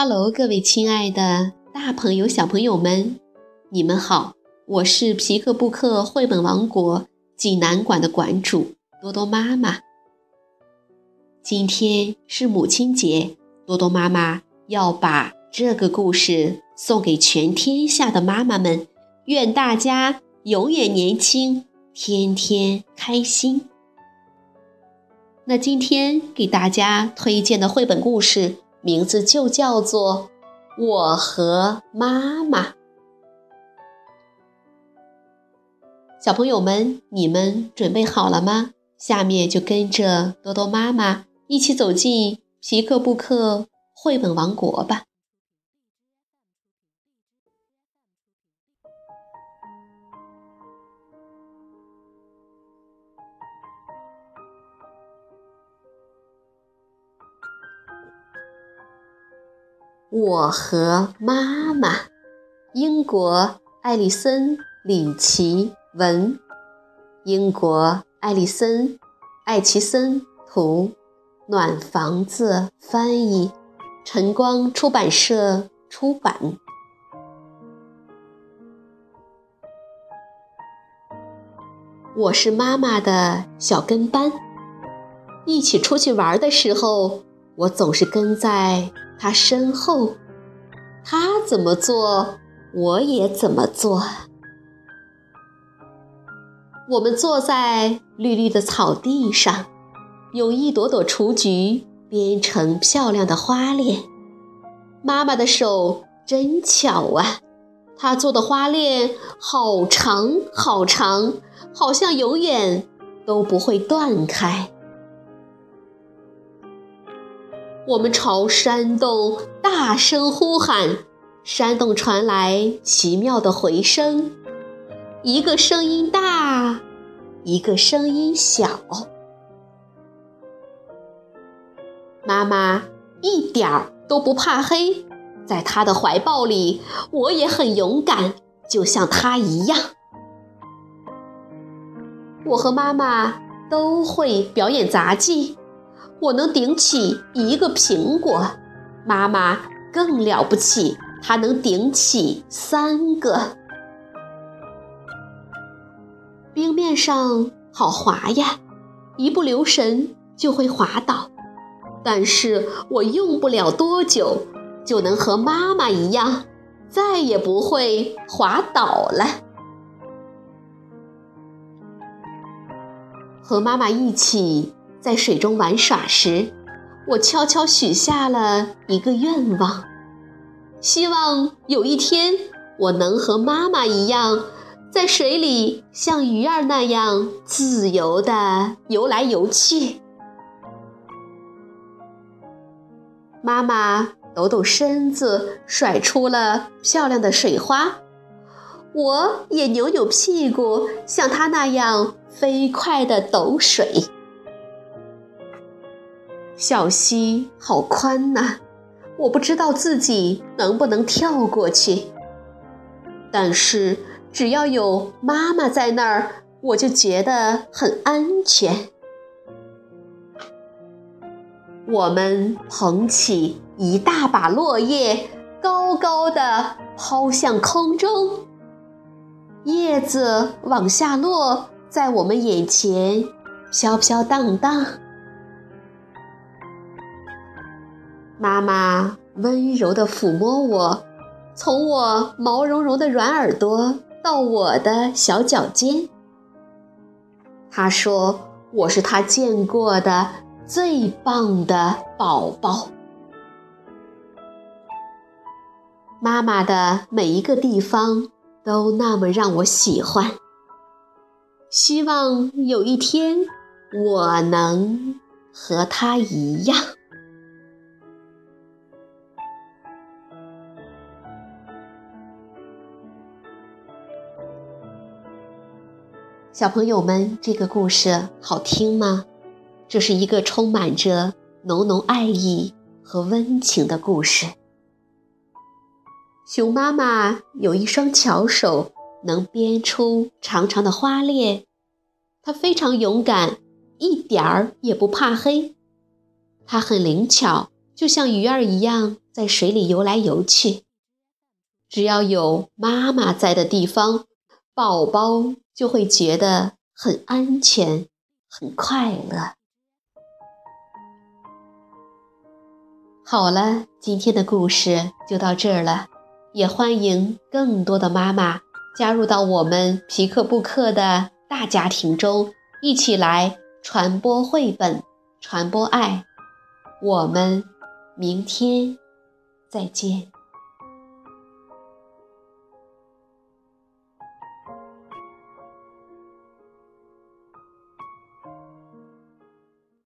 Hello，各位亲爱的大朋友、小朋友们，你们好！我是皮克布克绘本王国济南馆的馆主多多妈妈。今天是母亲节，多多妈妈要把这个故事送给全天下的妈妈们，愿大家永远年轻，天天开心。那今天给大家推荐的绘本故事。名字就叫做《我和妈妈》。小朋友们，你们准备好了吗？下面就跟着多多妈妈一起走进皮克布克绘本王国吧。我和妈妈，英国艾丽森·里奇文，英国艾丽森·艾奇森图，暖房子翻译，晨光出版社出版。我是妈妈的小跟班，一起出去玩的时候，我总是跟在。他身后，他怎么做，我也怎么做。我们坐在绿绿的草地上，用一朵朵雏菊编成漂亮的花链。妈妈的手真巧啊，她做的花链好长好长，好像永远都不会断开。我们朝山洞大声呼喊，山洞传来奇妙的回声，一个声音大，一个声音小。妈妈一点儿都不怕黑，在她的怀抱里，我也很勇敢，就像她一样。我和妈妈都会表演杂技。我能顶起一个苹果，妈妈更了不起，她能顶起三个。冰面上好滑呀，一不留神就会滑倒。但是我用不了多久，就能和妈妈一样，再也不会滑倒了。和妈妈一起。在水中玩耍时，我悄悄许下了一个愿望，希望有一天我能和妈妈一样，在水里像鱼儿那样自由地游来游去。妈妈抖抖身子，甩出了漂亮的水花，我也扭扭屁股，像她那样飞快地抖水。小溪好宽呐，我不知道自己能不能跳过去。但是只要有妈妈在那儿，我就觉得很安全。我们捧起一大把落叶，高高的抛向空中，叶子往下落，在我们眼前飘飘荡荡。妈妈温柔地抚摸我，从我毛茸茸的软耳朵到我的小脚尖。她说：“我是她见过的最棒的宝宝。”妈妈的每一个地方都那么让我喜欢。希望有一天我能和她一样。小朋友们，这个故事好听吗？这是一个充满着浓浓爱意和温情的故事。熊妈妈有一双巧手，能编出长长的花链。她非常勇敢，一点儿也不怕黑。它很灵巧，就像鱼儿一样在水里游来游去。只要有妈妈在的地方，宝宝就会觉得很安全、很快乐。好了，今天的故事就到这儿了，也欢迎更多的妈妈加入到我们皮克布克的大家庭中，一起来传播绘本，传播爱。我们明天再见。